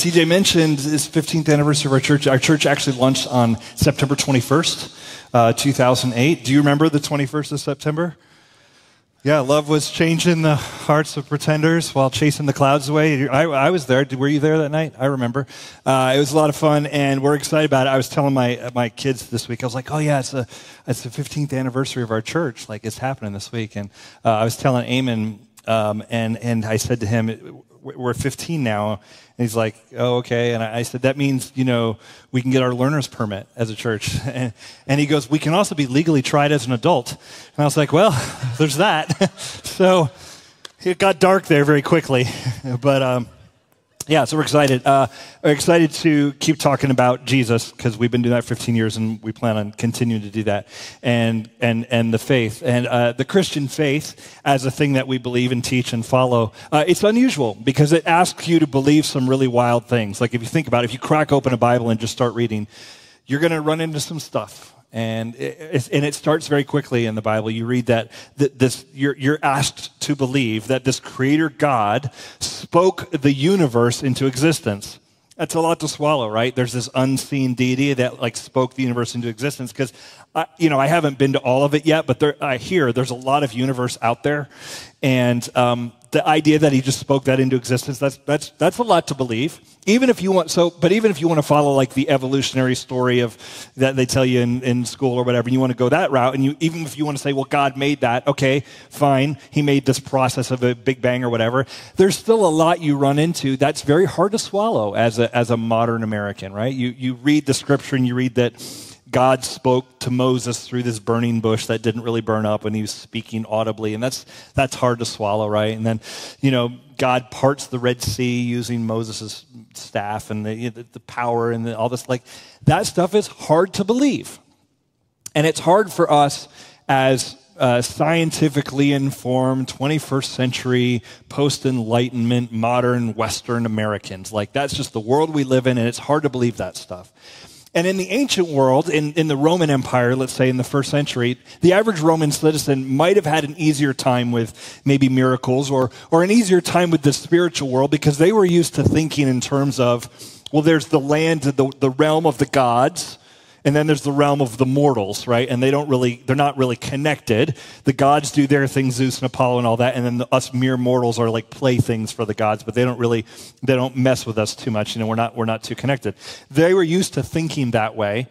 TJ mentioned this 15th anniversary of our church. Our church actually launched on September 21st, uh, 2008. Do you remember the 21st of September? Yeah, love was changing the hearts of pretenders while chasing the clouds away. I, I was there. Were you there that night? I remember. Uh, it was a lot of fun, and we're excited about it. I was telling my my kids this week. I was like, "Oh yeah, it's a it's the 15th anniversary of our church. Like it's happening this week." And uh, I was telling Eamon, um, and and I said to him, "We're 15 now." And he's like, oh, okay. And I said, that means, you know, we can get our learner's permit as a church. And, and he goes, we can also be legally tried as an adult. And I was like, well, there's that. so it got dark there very quickly. But, um, yeah, so we're excited. Uh, we're excited to keep talking about Jesus because we've been doing that 15 years, and we plan on continuing to do that. And and and the faith and uh, the Christian faith as a thing that we believe and teach and follow. Uh, it's unusual because it asks you to believe some really wild things. Like if you think about it, if you crack open a Bible and just start reading, you're going to run into some stuff and it, and it starts very quickly in the Bible. You read that, that this, you're, you're asked to believe that this creator God spoke the universe into existence. That's a lot to swallow, right? There's this unseen deity that like spoke the universe into existence because, you know, I haven't been to all of it yet, but there, I hear there's a lot of universe out there. And um, the idea that he just spoke that into existence, that's, that's, that's a lot to believe. Even if you want, so, but even if you want to follow like the evolutionary story of that they tell you in, in school or whatever, and you want to go that route, and you, even if you want to say, well, God made that, okay, fine, he made this process of a big bang or whatever, there's still a lot you run into that's very hard to swallow as a, as a modern American, right? You, you read the scripture and you read that, God spoke to Moses through this burning bush that didn't really burn up and he was speaking audibly. And that's, that's hard to swallow, right? And then, you know, God parts the Red Sea using Moses' staff and the, the power and the, all this. Like, that stuff is hard to believe. And it's hard for us as uh, scientifically informed 21st century post enlightenment modern western americans like that's just the world we live in and it's hard to believe that stuff and in the ancient world, in, in the Roman Empire, let's say in the first century, the average Roman citizen might have had an easier time with maybe miracles or, or an easier time with the spiritual world because they were used to thinking in terms of, well, there's the land, the, the realm of the gods, and then there's the realm of the mortals, right? And they don't really, they're not really connected. The gods do their things, Zeus and Apollo and all that, and then the, us mere mortals are like playthings for the gods, but they don't really, they don't mess with us too much. You know, we're not, we're not too connected. They were used to thinking that way.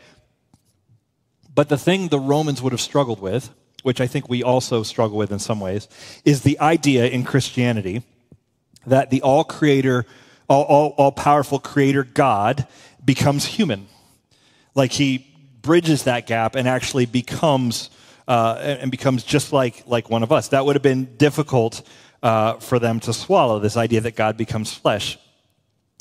But the thing the Romans would have struggled with, which I think we also struggle with in some ways, is the idea in Christianity that the all creator, all, all, all powerful creator God becomes human like he bridges that gap and actually becomes uh, and becomes just like like one of us. That would have been difficult uh, for them to swallow this idea that God becomes flesh.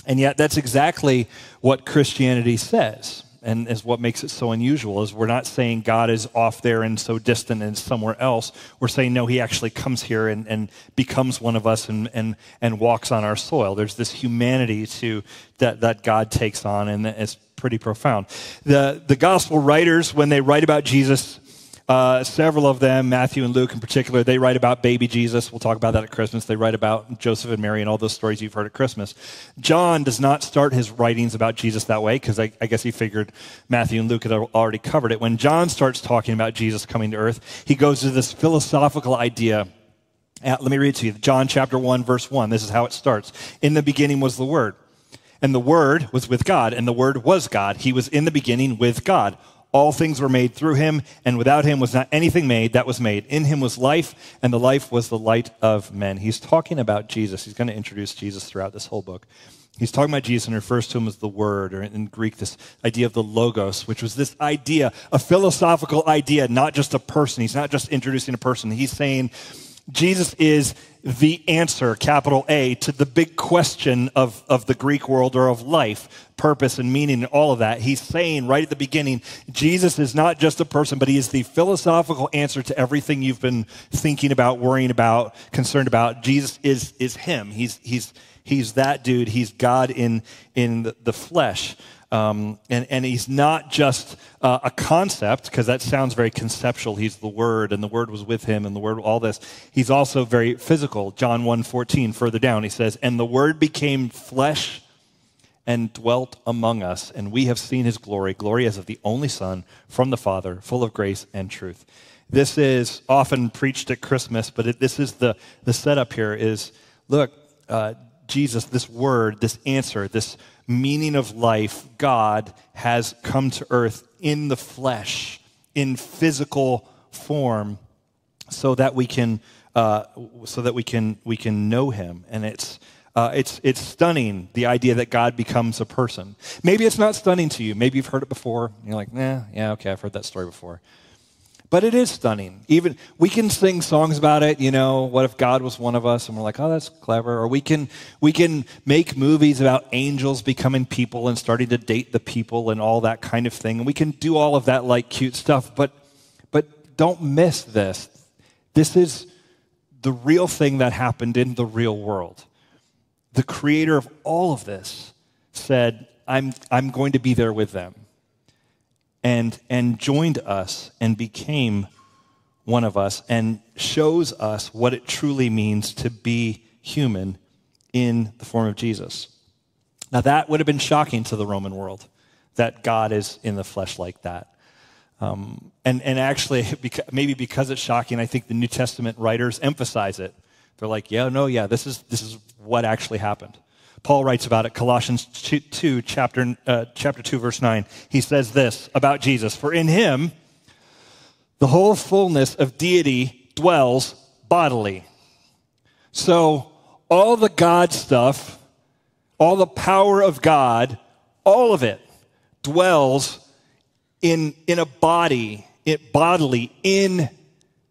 And yet, that's exactly what Christianity says, and is what makes it so unusual. Is we're not saying God is off there and so distant and somewhere else. We're saying no, He actually comes here and, and becomes one of us and, and and walks on our soil. There's this humanity to that that God takes on, and it's pretty profound. The, the gospel writers, when they write about Jesus, uh, several of them, Matthew and Luke in particular, they write about baby Jesus. We'll talk about that at Christmas. They write about Joseph and Mary and all those stories you've heard at Christmas. John does not start his writings about Jesus that way because I, I, guess he figured Matthew and Luke had already covered it. When John starts talking about Jesus coming to earth, he goes to this philosophical idea. Uh, let me read to you. John chapter 1, verse 1. This is how it starts. In the beginning was the Word and the Word was with God, and the Word was God. He was in the beginning with God. All things were made through him, and without him was not anything made that was made. In him was life, and the life was the light of men. He's talking about Jesus. He's going to introduce Jesus throughout this whole book. He's talking about Jesus and refers to him as the Word, or in Greek, this idea of the Logos, which was this idea, a philosophical idea, not just a person. He's not just introducing a person. He's saying, Jesus is the answer, capital A, to the big question of, of the Greek world or of life, purpose and meaning and all of that. He's saying right at the beginning, Jesus is not just a person, but he is the philosophical answer to everything you've been thinking about, worrying about, concerned about. Jesus is, is him. He's, he's, he's that dude. He's God in, in the, the flesh. Um, and, and he's not just uh, a concept, because that sounds very conceptual. He's the Word, and the Word was with him, and the Word, all this. He's also very physical. John 1 14, further down, he says, And the Word became flesh and dwelt among us, and we have seen his glory, glory as of the only Son from the Father, full of grace and truth. This is often preached at Christmas, but it, this is the, the setup here is look, uh, Jesus, this word, this answer, this meaning of life, God has come to earth in the flesh, in physical form, so that we can, uh, so that we can, we can know Him. And it's, uh, it's, it's stunning, the idea that God becomes a person. Maybe it's not stunning to you. Maybe you've heard it before. You're like, nah, yeah, okay, I've heard that story before. But it is stunning. Even we can sing songs about it, you know, what if God was one of us and we're like, "Oh, that's clever." Or we can we can make movies about angels becoming people and starting to date the people and all that kind of thing. And we can do all of that like cute stuff, but but don't miss this. This is the real thing that happened in the real world. The creator of all of this said, "I'm I'm going to be there with them." And, and joined us and became one of us and shows us what it truly means to be human in the form of Jesus. Now, that would have been shocking to the Roman world that God is in the flesh like that. Um, and, and actually, maybe because it's shocking, I think the New Testament writers emphasize it. They're like, yeah, no, yeah, this is, this is what actually happened. Paul writes about it, Colossians 2, chapter, uh, chapter 2, verse 9. He says this about Jesus For in him, the whole fullness of deity dwells bodily. So, all the God stuff, all the power of God, all of it dwells in, in a body, it bodily, in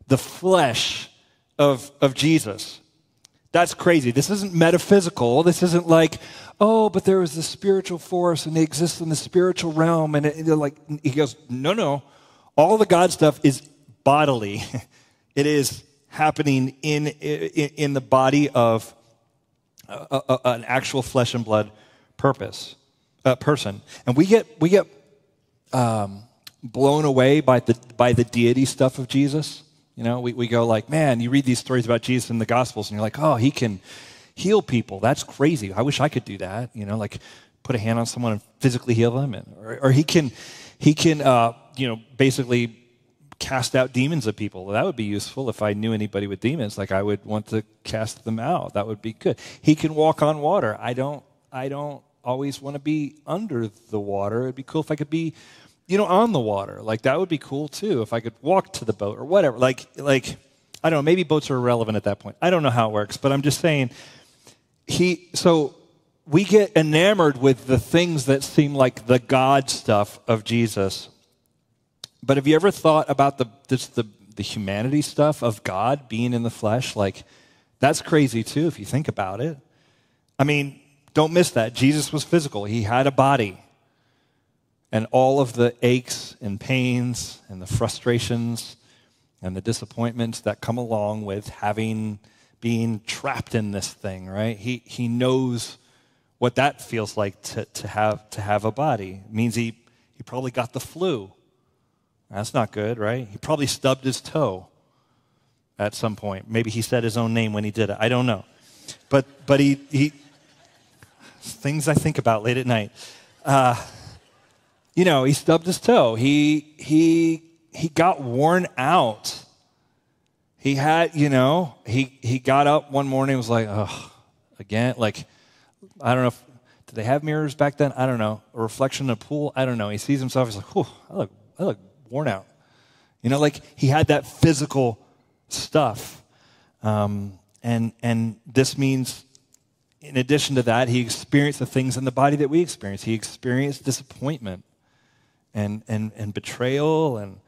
the flesh of, of Jesus. That's crazy. This isn't metaphysical. This isn't like, oh, but there was this spiritual force and they exist in the spiritual realm. And, it, like, he goes, no, no. All the God stuff is bodily. it is happening in, in, in the body of a, a, an actual flesh and blood purpose, uh, person. And we get, we get um, blown away by the, by the deity stuff of Jesus. You know, we, we go like, man, you read these stories about Jesus in the Gospels, and you're like, oh, he can heal people. That's crazy. I wish I could do that. You know, like put a hand on someone and physically heal them, and, or, or he can, he can, uh, you know, basically cast out demons of people. Well, that would be useful if I knew anybody with demons. Like I would want to cast them out. That would be good. He can walk on water. I don't. I don't always want to be under the water. It'd be cool if I could be you know, on the water. Like that would be cool too if I could walk to the boat or whatever. Like, like I don't know. Maybe boats are irrelevant at that point. I don't know how it works, but I'm just saying. He so we get enamored with the things that seem like the God stuff of Jesus. But have you ever thought about the just the the humanity stuff of God being in the flesh? Like that's crazy too if you think about it. I mean, don't miss that. Jesus was physical. He had a body and all of the aches and pains and the frustrations and the disappointments that come along with having being trapped in this thing, right? He, he knows what that feels like to, to, have, to have a body. It means he, he probably got the flu. That's not good, right? He probably stubbed his toe at some point. Maybe he said his own name when he did it. I don't know. But, but he, he things I think about late at night. Uh, you know, he stubbed his toe. He, he, he got worn out. He had, you know, he, he got up one morning and was like, oh, again, like, I don't know if, did they have mirrors back then? I don't know. A reflection in a pool? I don't know. He sees himself, he's like, oh, I look, I look worn out. You know, like he had that physical stuff. Um, and, and this means in addition to that, he experienced the things in the body that we experience. He experienced disappointment and, and, and betrayal and,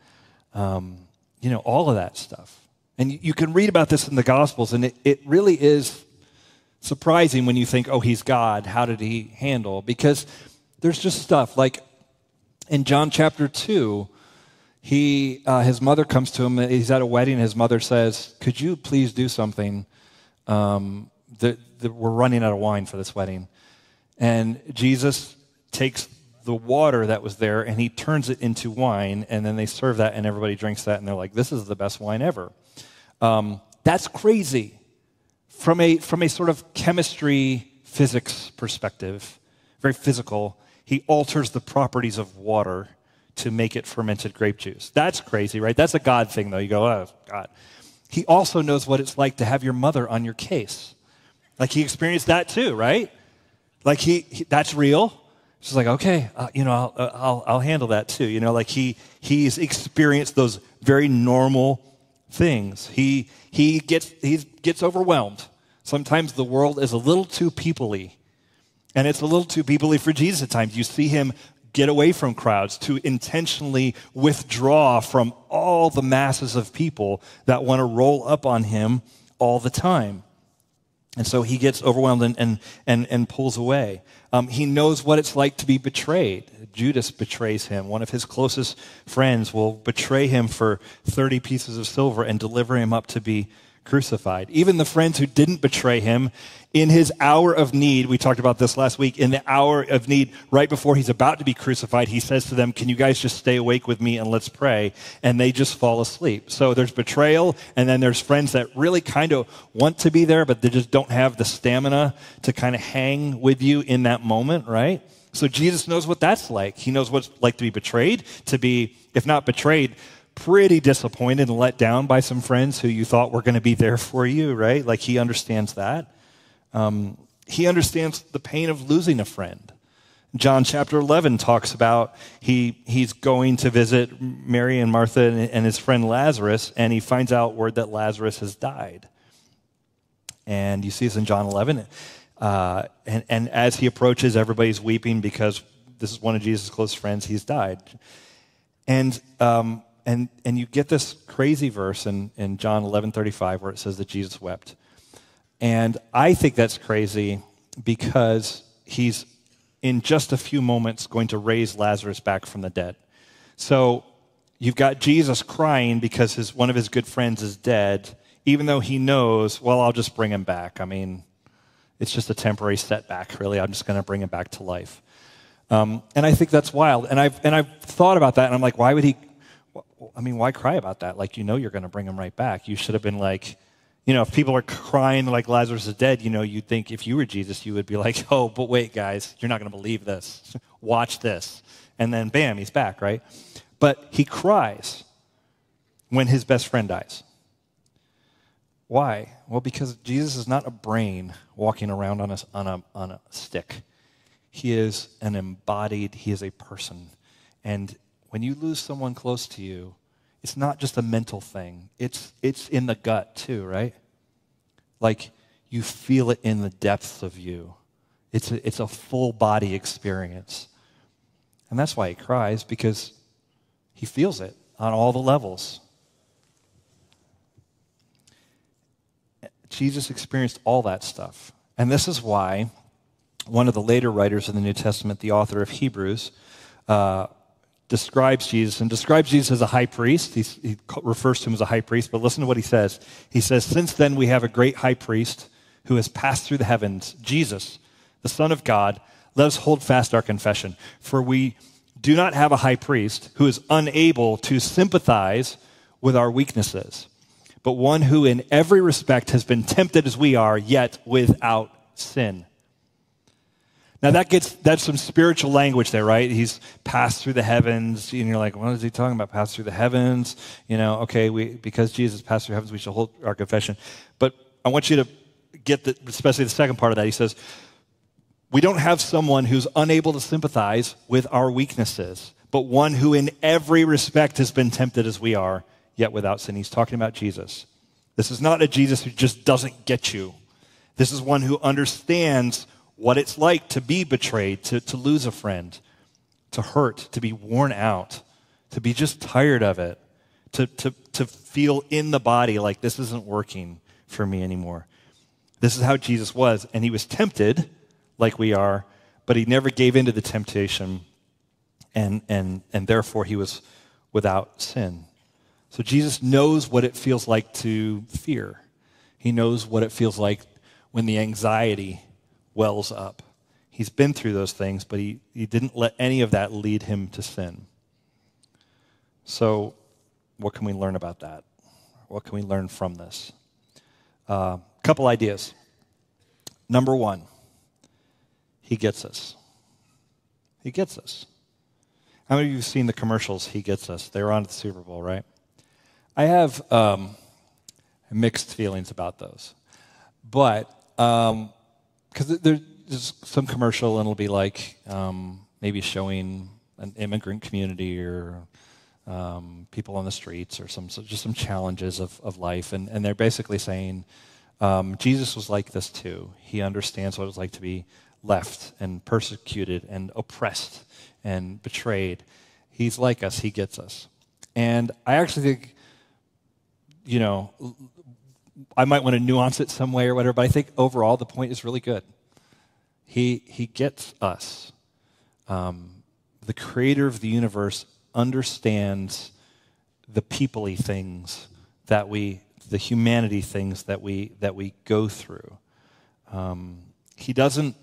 um, you know, all of that stuff. And you can read about this in the Gospels, and it, it really is surprising when you think, oh, he's God. How did he handle? Because there's just stuff like in John chapter 2, he, uh, his mother comes to him. He's at a wedding. His mother says, Could you please do something? Um, we're running out of wine for this wedding. And Jesus takes the water that was there and he turns it into wine. And then they serve that, and everybody drinks that. And they're like, This is the best wine ever. Um, that's crazy from a, from a sort of chemistry, physics perspective, very physical. He alters the properties of water to make it fermented grape juice. That's crazy, right? That's a God thing, though. You go, oh, God. He also knows what it's like to have your mother on your case. Like he experienced that too, right? Like he, he that's real. She's like, okay, uh, you know, I'll, uh, I'll, I'll handle that too. You know, like he, he's experienced those very normal things. He, he gets, he gets overwhelmed. Sometimes the world is a little too peoply. And it's a little too peoply for Jesus at times. You see him get away from crowds, to intentionally withdraw from all the masses of people that want to roll up on him all the time. And so he gets overwhelmed and, and, and, and pulls away. Um, he knows what it's like to be betrayed. Judas betrays him. One of his closest friends will betray him for 30 pieces of silver and deliver him up to be crucified. Even the friends who didn't betray him in his hour of need, we talked about this last week, in the hour of need, right before he's about to be crucified, he says to them, Can you guys just stay awake with me and let's pray? And they just fall asleep. So there's betrayal, and then there's friends that really kind of want to be there, but they just don't have the stamina to kind of hang with you in that moment, right? So Jesus knows what that's like. He knows what it's like to be betrayed, to be, if not betrayed, pretty disappointed and let down by some friends who you thought were going to be there for you, right? Like he understands that. Um, he understands the pain of losing a friend. John chapter 11 talks about he, he's going to visit Mary and Martha and, and his friend Lazarus, and he finds out word that Lazarus has died. And you see this in John 11. Uh, and, and as he approaches, everybody's weeping because this is one of Jesus' close friends. He's died. And um, and, and you get this crazy verse in, in John 11 35 where it says that Jesus wept. And I think that's crazy because he's in just a few moments going to raise Lazarus back from the dead. So you've got Jesus crying because his, one of his good friends is dead, even though he knows, well, I'll just bring him back. I mean, it's just a temporary setback, really. I'm just going to bring him back to life. Um, and I think that's wild. And I've, and I've thought about that, and I'm like, why would he I mean, why cry about that? Like, you know, you're going to bring him right back. You should have been like, you know, if people are crying like Lazarus is dead, you know, you'd think if you were Jesus, you would be like, oh, but wait, guys, you're not going to believe this. Watch this. And then, bam, he's back, right? But he cries when his best friend dies. Why? Well, because Jesus is not a brain walking around on a, on a, on a stick. He is an embodied, he is a person. And when you lose someone close to you, it's not just a mental thing, it's, it's in the gut too, right? Like you feel it in the depths of you. It's a, it's a full body experience. And that's why he cries, because he feels it on all the levels. Jesus experienced all that stuff. And this is why one of the later writers of the New Testament, the author of Hebrews, uh, describes Jesus and describes Jesus as a high priest. He's, he refers to him as a high priest, but listen to what he says. He says, Since then we have a great high priest who has passed through the heavens, Jesus, the Son of God. Let us hold fast our confession. For we do not have a high priest who is unable to sympathize with our weaknesses, but one who in every respect has been tempted as we are, yet without sin. Now that gets that's some spiritual language there, right? He's passed through the heavens, and you're like, what is he talking about? Passed through the heavens, you know? Okay, we because Jesus passed through heavens, we shall hold our confession. But I want you to get the, especially the second part of that. He says, we don't have someone who's unable to sympathize with our weaknesses, but one who in every respect has been tempted as we are, yet without sin. He's talking about Jesus. This is not a Jesus who just doesn't get you. This is one who understands what it's like to be betrayed, to, to lose a friend, to hurt, to be worn out, to be just tired of it, to, to, to feel in the body like this isn't working for me anymore. This is how Jesus was. And he was tempted like we are, but he never gave in to the temptation, and, and, and therefore he was without sin. So Jesus knows what it feels like to fear. He knows what it feels like when the anxiety wells up. He's been through those things, but he, he didn't let any of that lead him to sin. So, what can we learn about that? What can we learn from this? A uh, couple ideas. Number one, he gets us. He gets us. How many of you have seen the commercials? He gets us. They were on at the Super Bowl, right? I have um, mixed feelings about those. But, because there's some commercial and it'll be like um, maybe showing an immigrant community or um, people on the streets or some just some challenges of, of life. And, and they're basically saying, um, Jesus was like this too. He understands what it's like to be left and persecuted and oppressed and betrayed. He's like us, he gets us. And I actually think, you know, I might want to nuance it some way or whatever, but I think overall the point is really good. He, he gets us. Um, the creator of the universe understands the peoply things that we the humanity things that we that we go through. Um, he doesn't.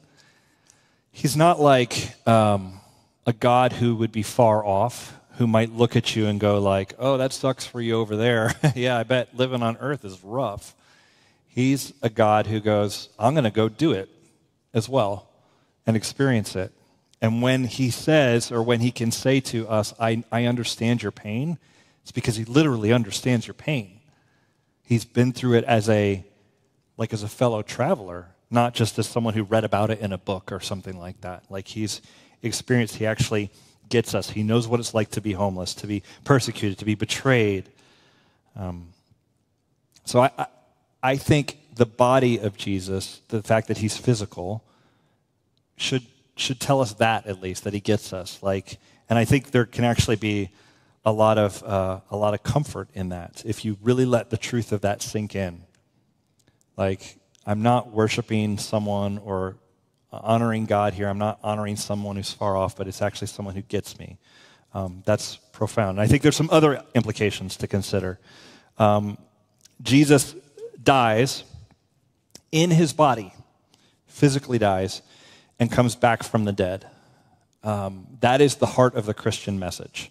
He's not like um, a God who would be far off, who might look at you and go like, "Oh, that sucks for you over there." yeah, I bet living on Earth is rough. He's a God who goes, "I'm going to go do it as well and experience it." And when he says, or when he can say to us, I, I understand your pain, it's because he literally understands your pain. He's been through it as a, like as a fellow traveler, not just as someone who read about it in a book or something like that. Like he's experienced, he actually gets us. He knows what it's like to be homeless, to be persecuted, to be betrayed. Um, so I, I, I think the body of Jesus, the fact that he's physical, should should tell us that at least that he gets us. Like, and I think there can actually be a lot of, uh, a lot of comfort in that if you really let the truth of that sink in. Like, I'm not worshiping someone or honoring God here. I'm not honoring someone who's far off, but it's actually someone who gets me. Um, that's profound. And I think there's some other implications to consider. Um, Jesus dies in his body, physically dies, and comes back from the dead. Um, that is the heart of the Christian message.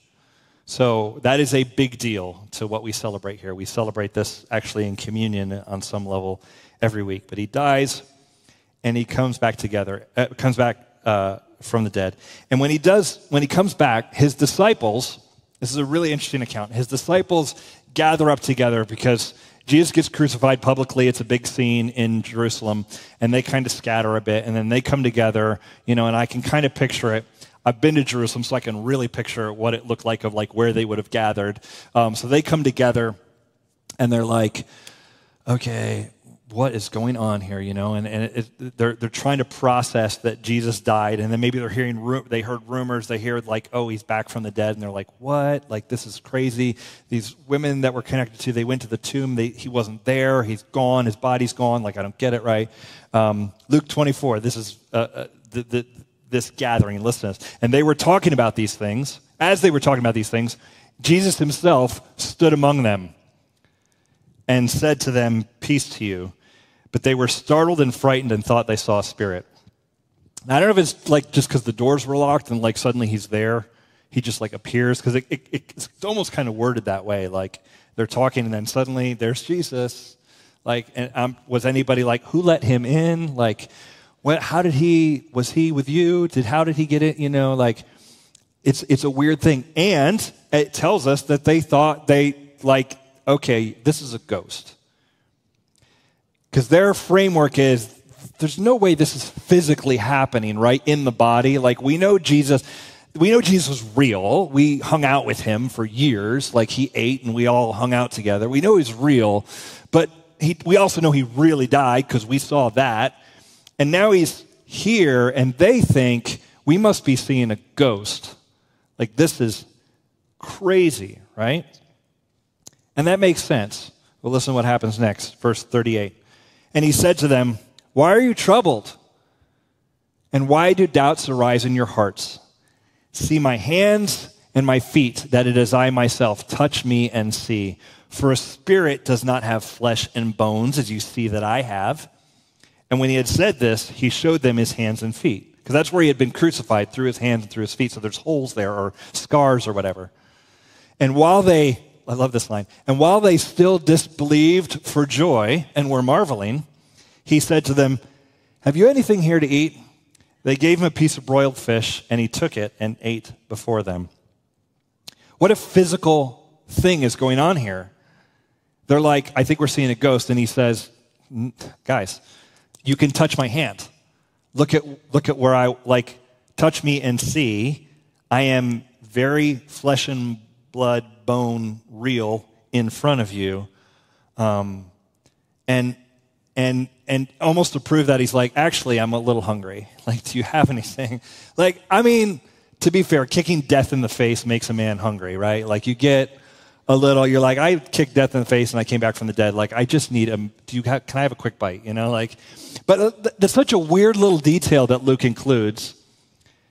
So that is a big deal to what we celebrate here. We celebrate this actually in communion on some level every week. But he dies and he comes back together, uh, comes back uh, from the dead. And when he does, when he comes back, his disciples, this is a really interesting account. His disciples gather up together because Jesus gets crucified publicly. It's a big scene in Jerusalem, and they kind of scatter a bit, and then they come together, you know, and I can kind of picture it. I've been to Jerusalem, so I can really picture what it looked like of like where they would have gathered. Um, so they come together, and they're like, "Okay, what is going on here?" You know, and, and it, they're they're trying to process that Jesus died, and then maybe they're hearing they heard rumors, they hear like, "Oh, he's back from the dead," and they're like, "What? Like this is crazy." These women that were connected to, they went to the tomb. They, he wasn't there. He's gone. His body's gone. Like I don't get it right. Um, Luke 24. This is uh, uh, the, the this gathering. Listen to this. And they were talking about these things. As they were talking about these things, Jesus himself stood among them and said to them, Peace to you. But they were startled and frightened and thought they saw a spirit. Now, I don't know if it's like just because the doors were locked and like suddenly he's there. He just like appears because it, it, it's almost kind of worded that way. Like they're talking and then suddenly there's Jesus. Like, and, um, was anybody like, who let him in? Like, what, how did he, was he with you? Did, how did he get it? You know, like, it's, it's a weird thing. And it tells us that they thought they, like, okay, this is a ghost. Because their framework is there's no way this is physically happening, right, in the body. Like, we know Jesus, we know Jesus was real. We hung out with him for years. Like, he ate and we all hung out together. We know he's real, but he, we also know he really died because we saw that. And now he's here, and they think we must be seeing a ghost. Like, this is crazy, right? And that makes sense. Well, listen to what happens next, verse 38. And he said to them, Why are you troubled? And why do doubts arise in your hearts? See my hands and my feet, that it is I myself. Touch me and see. For a spirit does not have flesh and bones, as you see that I have. And when he had said this, he showed them his hands and feet. Because that's where he had been crucified, through his hands and through his feet. So there's holes there, or scars, or whatever. And while they, I love this line, and while they still disbelieved for joy and were marveling, he said to them, Have you anything here to eat? They gave him a piece of broiled fish, and he took it and ate before them. What a physical thing is going on here. They're like, I think we're seeing a ghost, and he says, Guys, you can touch my hand. Look at, look at where I, like, touch me and see. I am very flesh and blood, bone, real in front of you. Um, and, and, and almost to prove that, he's like, actually, I'm a little hungry. Like, do you have anything? Like, I mean, to be fair, kicking death in the face makes a man hungry, right? Like, you get a little, you're like, I kicked death in the face and I came back from the dead. Like, I just need a, do you have, can I have a quick bite? You know, like, but uh, that's such a weird little detail that Luke includes.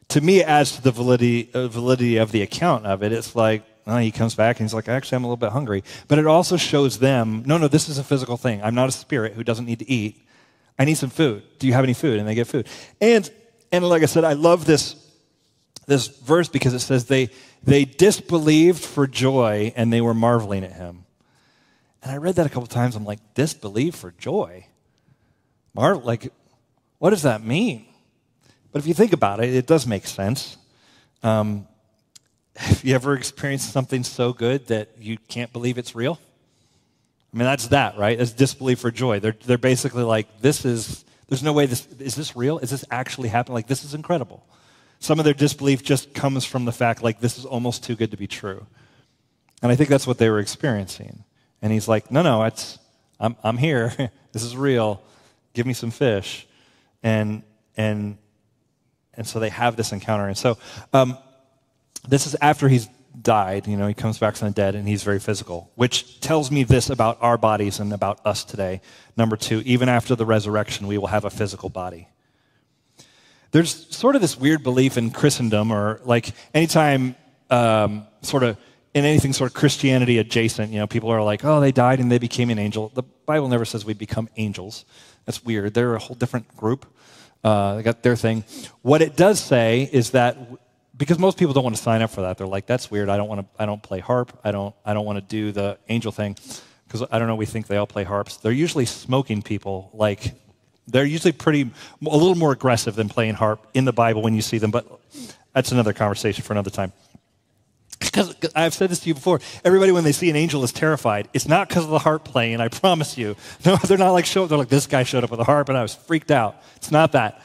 To me, adds to the validity, uh, validity of the account of it. It's like, oh, he comes back and he's like, actually, I'm a little bit hungry. But it also shows them, no, no, this is a physical thing. I'm not a spirit who doesn't need to eat. I need some food. Do you have any food? And they get food. And, and like I said, I love this, this verse because it says they, they disbelieved for joy and they were marveling at him. And I read that a couple times. I'm like, disbelieve for joy? Mar- like, what does that mean? But if you think about it, it does make sense. Um, have you ever experienced something so good that you can't believe it's real? I mean, that's that, right? That's disbelief for joy. They're, they're basically like, this is, there's no way this, is this real? Is this actually happening? Like, this is incredible. Some of their disbelief just comes from the fact, like, this is almost too good to be true. And I think that's what they were experiencing. And he's like, no, no, it's, I'm, I'm here. this is real. Give me some fish. And, and, and so they have this encounter. And so um, this is after he's died. You know, he comes back from the dead and he's very physical, which tells me this about our bodies and about us today. Number two, even after the resurrection, we will have a physical body. There's sort of this weird belief in Christendom, or like anytime, um, sort of in anything sort of Christianity adjacent, you know, people are like, oh, they died and they became an angel. The Bible never says we become angels. That's weird. They're a whole different group. Uh, they got their thing. What it does say is that because most people don't want to sign up for that. They're like, that's weird. I don't want to. I don't play harp. I don't. I don't want to do the angel thing because I don't know. We think they all play harps. They're usually smoking people. Like they're usually pretty a little more aggressive than playing harp in the Bible when you see them. But that's another conversation for another time. Because I've said this to you before, everybody when they see an angel is terrified. It's not because of the harp playing. I promise you. No, they're not like show. They're like this guy showed up with a harp and I was freaked out. It's not that.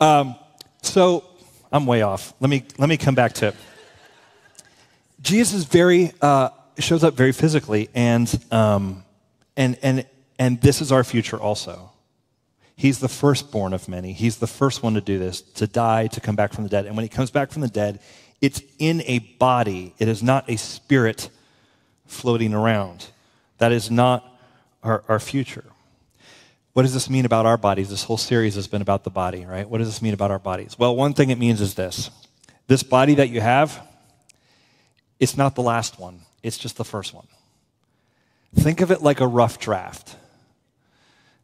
Um, so I'm way off. Let me, let me come back to it. Jesus is very, uh, shows up very physically, and, um, and, and, and this is our future also. He's the firstborn of many. He's the first one to do this, to die, to come back from the dead. And when he comes back from the dead, it's in a body, it is not a spirit floating around. That is not our, our future. What does this mean about our bodies? This whole series has been about the body, right? What does this mean about our bodies? Well, one thing it means is this this body that you have, it's not the last one, it's just the first one. Think of it like a rough draft.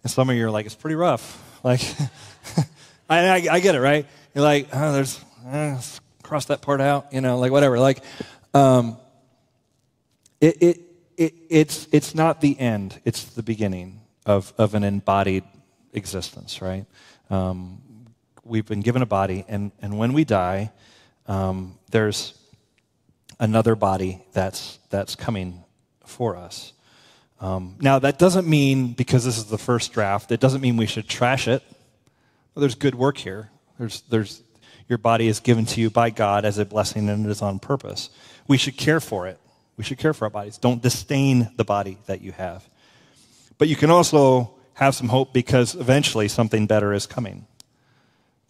And some of you are like, it's pretty rough. Like, I, I, I, get it, right? You're like, oh, there's, eh, cross that part out, you know, like whatever. Like, um, it, it, it, it's, it's not the end, it's the beginning of, of an embodied existence, right? Um, we've been given a body, and, and when we die, um, there's another body that's, that's coming for us. Um, now, that doesn't mean, because this is the first draft, it doesn't mean we should trash it. Well, there's good work here. There's, there's, your body is given to you by God as a blessing and it is on purpose. We should care for it. We should care for our bodies. Don't disdain the body that you have. But you can also have some hope because eventually something better is coming.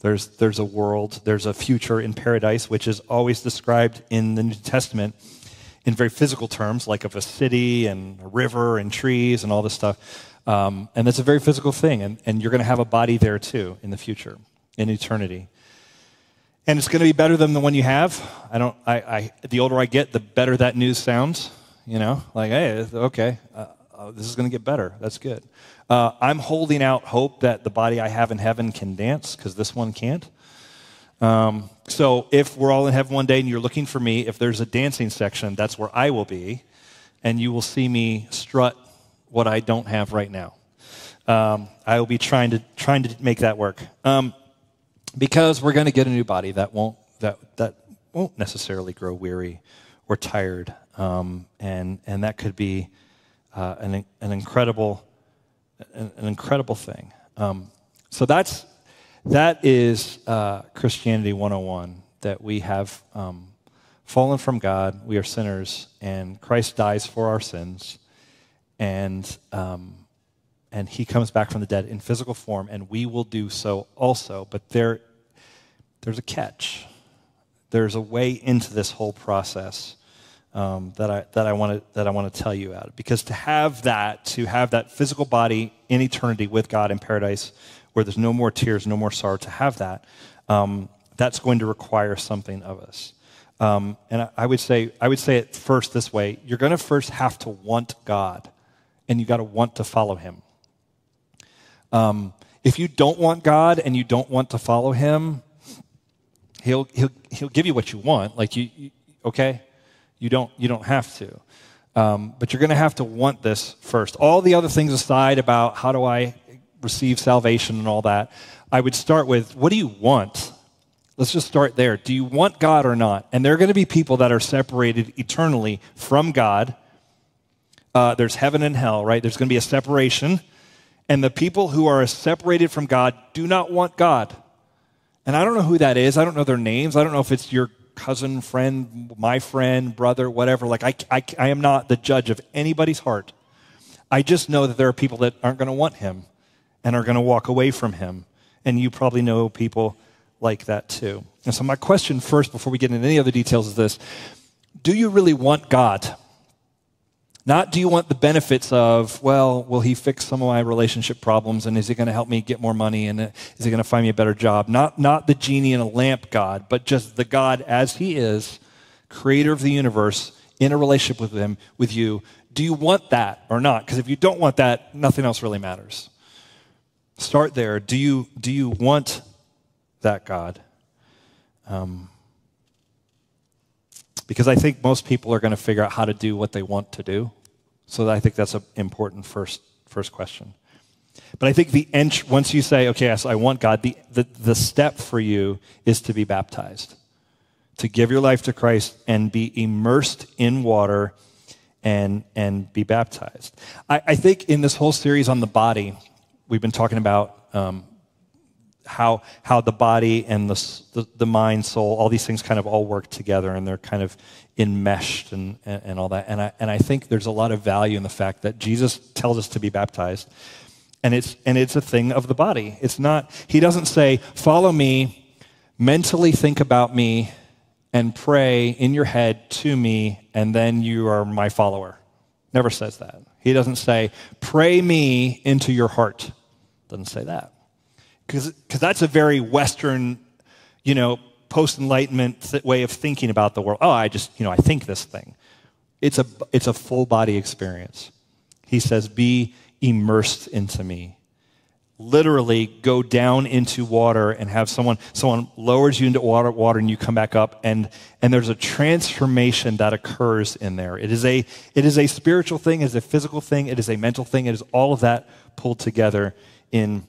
There's, there's a world, there's a future in paradise, which is always described in the New Testament in very physical terms, like of a city and a river and trees and all this stuff. Um, and that's a very physical thing. And, and you're going to have a body there too in the future, in eternity. And it's going to be better than the one you have. I don't, I, I, the older I get, the better that news sounds. You know, like, hey, okay, uh, uh, this is going to get better. That's good. Uh, I'm holding out hope that the body I have in heaven can dance because this one can't. Um, so if we're all in heaven one day and you're looking for me, if there's a dancing section, that's where I will be, and you will see me strut what I don't have right now. Um, I will be trying to trying to make that work um, because we're going to get a new body that won't that that won't necessarily grow weary or tired, um, and and that could be uh, an an incredible an, an incredible thing. Um, so that's that is uh, Christianity 101 that we have um, fallen from God, we are sinners, and Christ dies for our sins and um, and he comes back from the dead in physical form, and we will do so also. But there, there's a catch. There's a way into this whole process um, that I that I want to that I want to tell you about. Because to have that, to have that physical body in eternity with God in paradise, where there's no more tears, no more sorrow, to have that, um, that's going to require something of us. Um, and I, I would say I would say it first this way: you're going to first have to want God and you got to want to follow him. Um, if you don't want God and you don't want to follow him, he'll, he'll, he'll give you what you want. Like, you, you okay? You don't, you don't have to. Um, but you're going to have to want this first. All the other things aside about how do I receive salvation and all that, I would start with what do you want? Let's just start there. Do you want God or not? And there are going to be people that are separated eternally from God uh, there's heaven and hell, right? There's going to be a separation. And the people who are separated from God do not want God. And I don't know who that is. I don't know their names. I don't know if it's your cousin, friend, my friend, brother, whatever. Like, I, I, I am not the judge of anybody's heart. I just know that there are people that aren't going to want him and are going to walk away from him. And you probably know people like that too. And so, my question first, before we get into any other details, is this Do you really want God? Not do you want the benefits of, well, will he fix some of my relationship problems and is he going to help me get more money and is he going to find me a better job? Not, not the genie in a lamp God, but just the God as he is, creator of the universe, in a relationship with him, with you. Do you want that or not? Because if you don't want that, nothing else really matters. Start there. Do you, do you want that God? Um, because I think most people are going to figure out how to do what they want to do. So I think that's an important first, first question. But I think the ent- once you say, okay, yes, I want God, the, the, the step for you is to be baptized, to give your life to Christ and be immersed in water and, and be baptized. I, I think in this whole series on the body, we've been talking about um, how, how the body and the, the, the, mind, soul, all these things kind of all work together and they're kind of enmeshed and, and, and, all that. And I, and I think there's a lot of value in the fact that Jesus tells us to be baptized. And it's, and it's a thing of the body. It's not, he doesn't say, follow me, mentally think about me, and pray in your head to me, and then you are my follower. Never says that. He doesn't say, pray me into your heart. Doesn't say that because that's a very Western, you know, post Enlightenment way of thinking about the world. Oh, I just, you know, I think this thing. It's a, it's a full body experience. He says, be immersed into me. Literally go down into water and have someone, someone lowers you into water, water and you come back up and, and there's a transformation that occurs in there. It is a, it is a spiritual thing, it is a physical thing, it is a mental thing, it is all of that pulled together in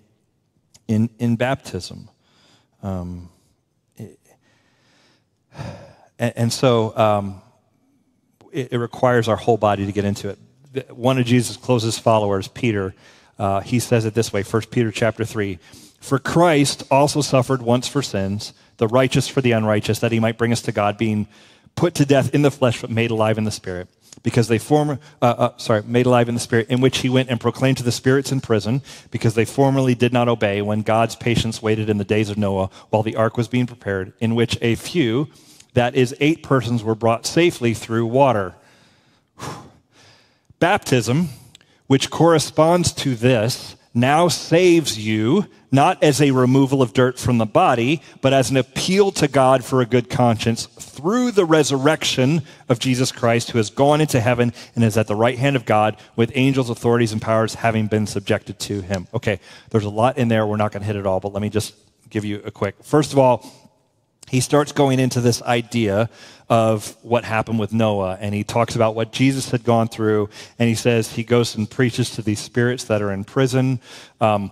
in, in baptism. Um, and, and, so um, it, it, requires our whole body to get into it. One of Jesus' closest followers, Peter, uh, he says it this way 1 Peter chapter 3 For Christ also suffered once for sins, the righteous for the unrighteous, that he might bring us to God, being put to death in the flesh, but made alive in the spirit because they form, uh, uh, sorry, made alive in the Spirit, in which he went and proclaimed to the spirits in prison, because they formerly did not obey when God's patience waited in the days of Noah while the ark was being prepared, in which a few, that is, eight persons, were brought safely through water. Baptism, which corresponds to this, now saves you, not as a removal of dirt from the body, but as an appeal to God for a good conscience through the resurrection of Jesus Christ, who has gone into heaven and is at the right hand of God with angels, authorities, and powers having been subjected to him. Okay, there's a lot in there. We're not going to hit it all, but let me just give you a quick. First of all, he starts going into this idea of what happened with Noah, and he talks about what Jesus had gone through, and he says he goes and preaches to these spirits that are in prison. Um,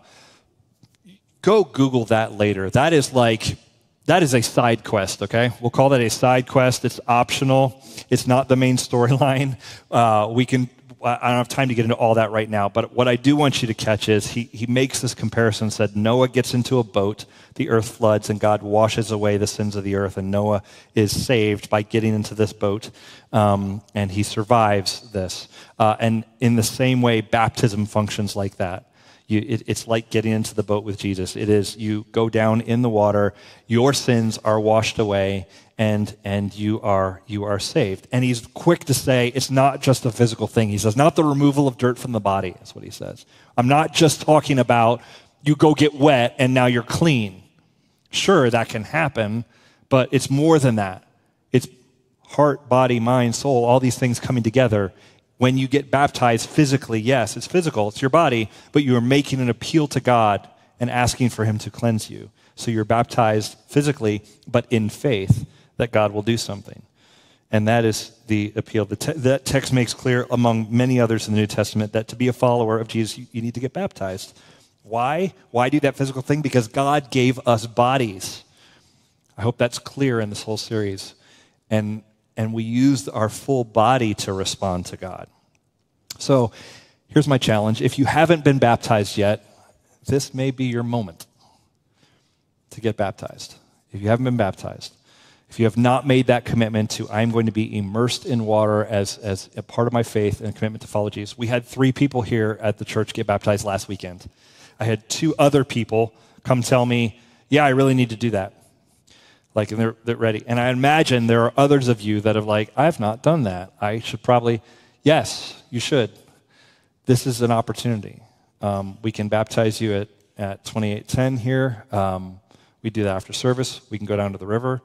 go Google that later. That is like, that is a side quest, okay? We'll call that a side quest. It's optional, it's not the main storyline. Uh, we can I don't have time to get into all that right now, but what I do want you to catch is he, he makes this comparison said Noah gets into a boat, the earth floods, and God washes away the sins of the earth, and Noah is saved by getting into this boat, um, and he survives this. Uh, and in the same way, baptism functions like that. You, it, it's like getting into the boat with Jesus. It is you go down in the water, your sins are washed away, and and you are you are saved. And he's quick to say it's not just a physical thing. He says not the removal of dirt from the body. That's what he says. I'm not just talking about you go get wet and now you're clean. Sure, that can happen, but it's more than that. It's heart, body, mind, soul, all these things coming together when you get baptized physically, yes, it's physical, it's your body, but you are making an appeal to God and asking for Him to cleanse you. So you're baptized physically, but in faith that God will do something. And that is the appeal. The te- that text makes clear, among many others in the New Testament, that to be a follower of Jesus, you, you need to get baptized. Why? Why do that physical thing? Because God gave us bodies. I hope that's clear in this whole series. And and we use our full body to respond to God. So here's my challenge. If you haven't been baptized yet, this may be your moment to get baptized. If you haven't been baptized, if you have not made that commitment to, I'm going to be immersed in water as, as a part of my faith and commitment to follow Jesus. We had three people here at the church get baptized last weekend. I had two other people come tell me, yeah, I really need to do that like and they're, they're ready. And i imagine there are others of you that have like i've not done that. I should probably yes you should. This is an opportunity. Um, we can baptize you at, at 2810 here. Um, we do that after service. We can go down to the river.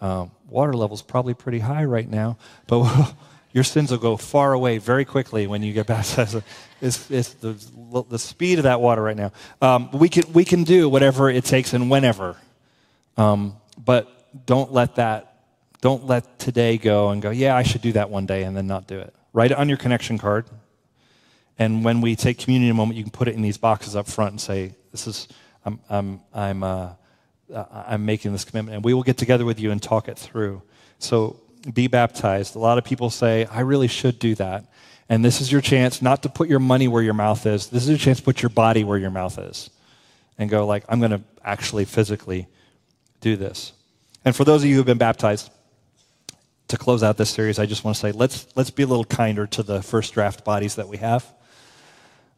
Um, water level's probably pretty high right now but your sins will go far away very quickly when you get baptized. It's, it's the, the speed of that water right now. Um, we, can, we can do whatever it takes and whenever. Um, but don't let that, don't let today go and go, yeah, I should do that one day and then not do it. Write it on your connection card. And when we take communion a moment, you can put it in these boxes up front and say, this is, I'm, I'm, I'm, uh, I'm making this commitment. And we will get together with you and talk it through. So be baptized. A lot of people say, I really should do that. And this is your chance not to put your money where your mouth is. This is your chance to put your body where your mouth is. And go like, I'm going to actually physically do this. And for those of you who have been baptized, to close out this series, I just want to say let's, let's be a little kinder to the first draft bodies that we have.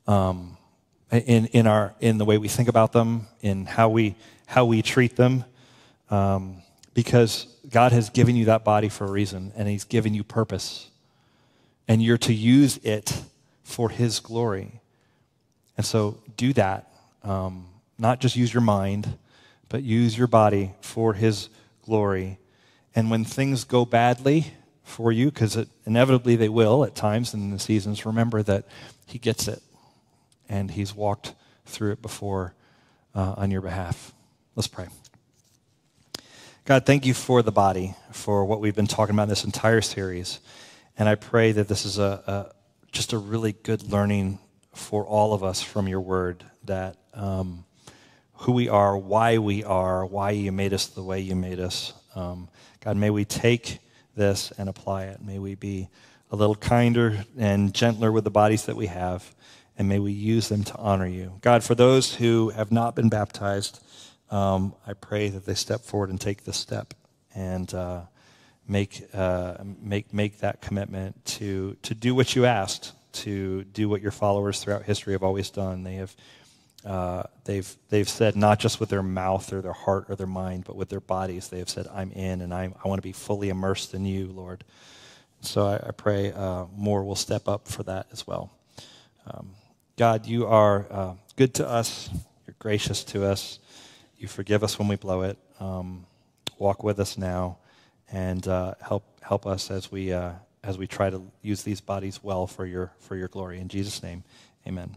Um, in, in, our, in the way we think about them, in how we, how we treat them, um, because God has given you that body for a reason, and He's given you purpose. And you're to use it for His glory. And so do that. Um, not just use your mind, but use your body for His glory. And when things go badly for you, because inevitably they will at times in the seasons, remember that He gets it and He's walked through it before uh, on your behalf. Let's pray. God, thank you for the body, for what we've been talking about in this entire series. And I pray that this is a, a just a really good learning for all of us from your word that. Um, who we are, why we are, why you made us the way you made us. Um, God, may we take this and apply it. May we be a little kinder and gentler with the bodies that we have, and may we use them to honor you. God, for those who have not been baptized, um, I pray that they step forward and take this step and uh, make, uh, make, make that commitment to, to do what you asked, to do what your followers throughout history have always done. They have uh, they've, they've said not just with their mouth or their heart or their mind, but with their bodies, they have said, I'm in and I'm, I want to be fully immersed in you, Lord. So I, I pray uh, more will step up for that as well. Um, God, you are uh, good to us. You're gracious to us. You forgive us when we blow it. Um, walk with us now, and uh, help help us as we uh, as we try to use these bodies well for your for your glory. In Jesus' name, Amen.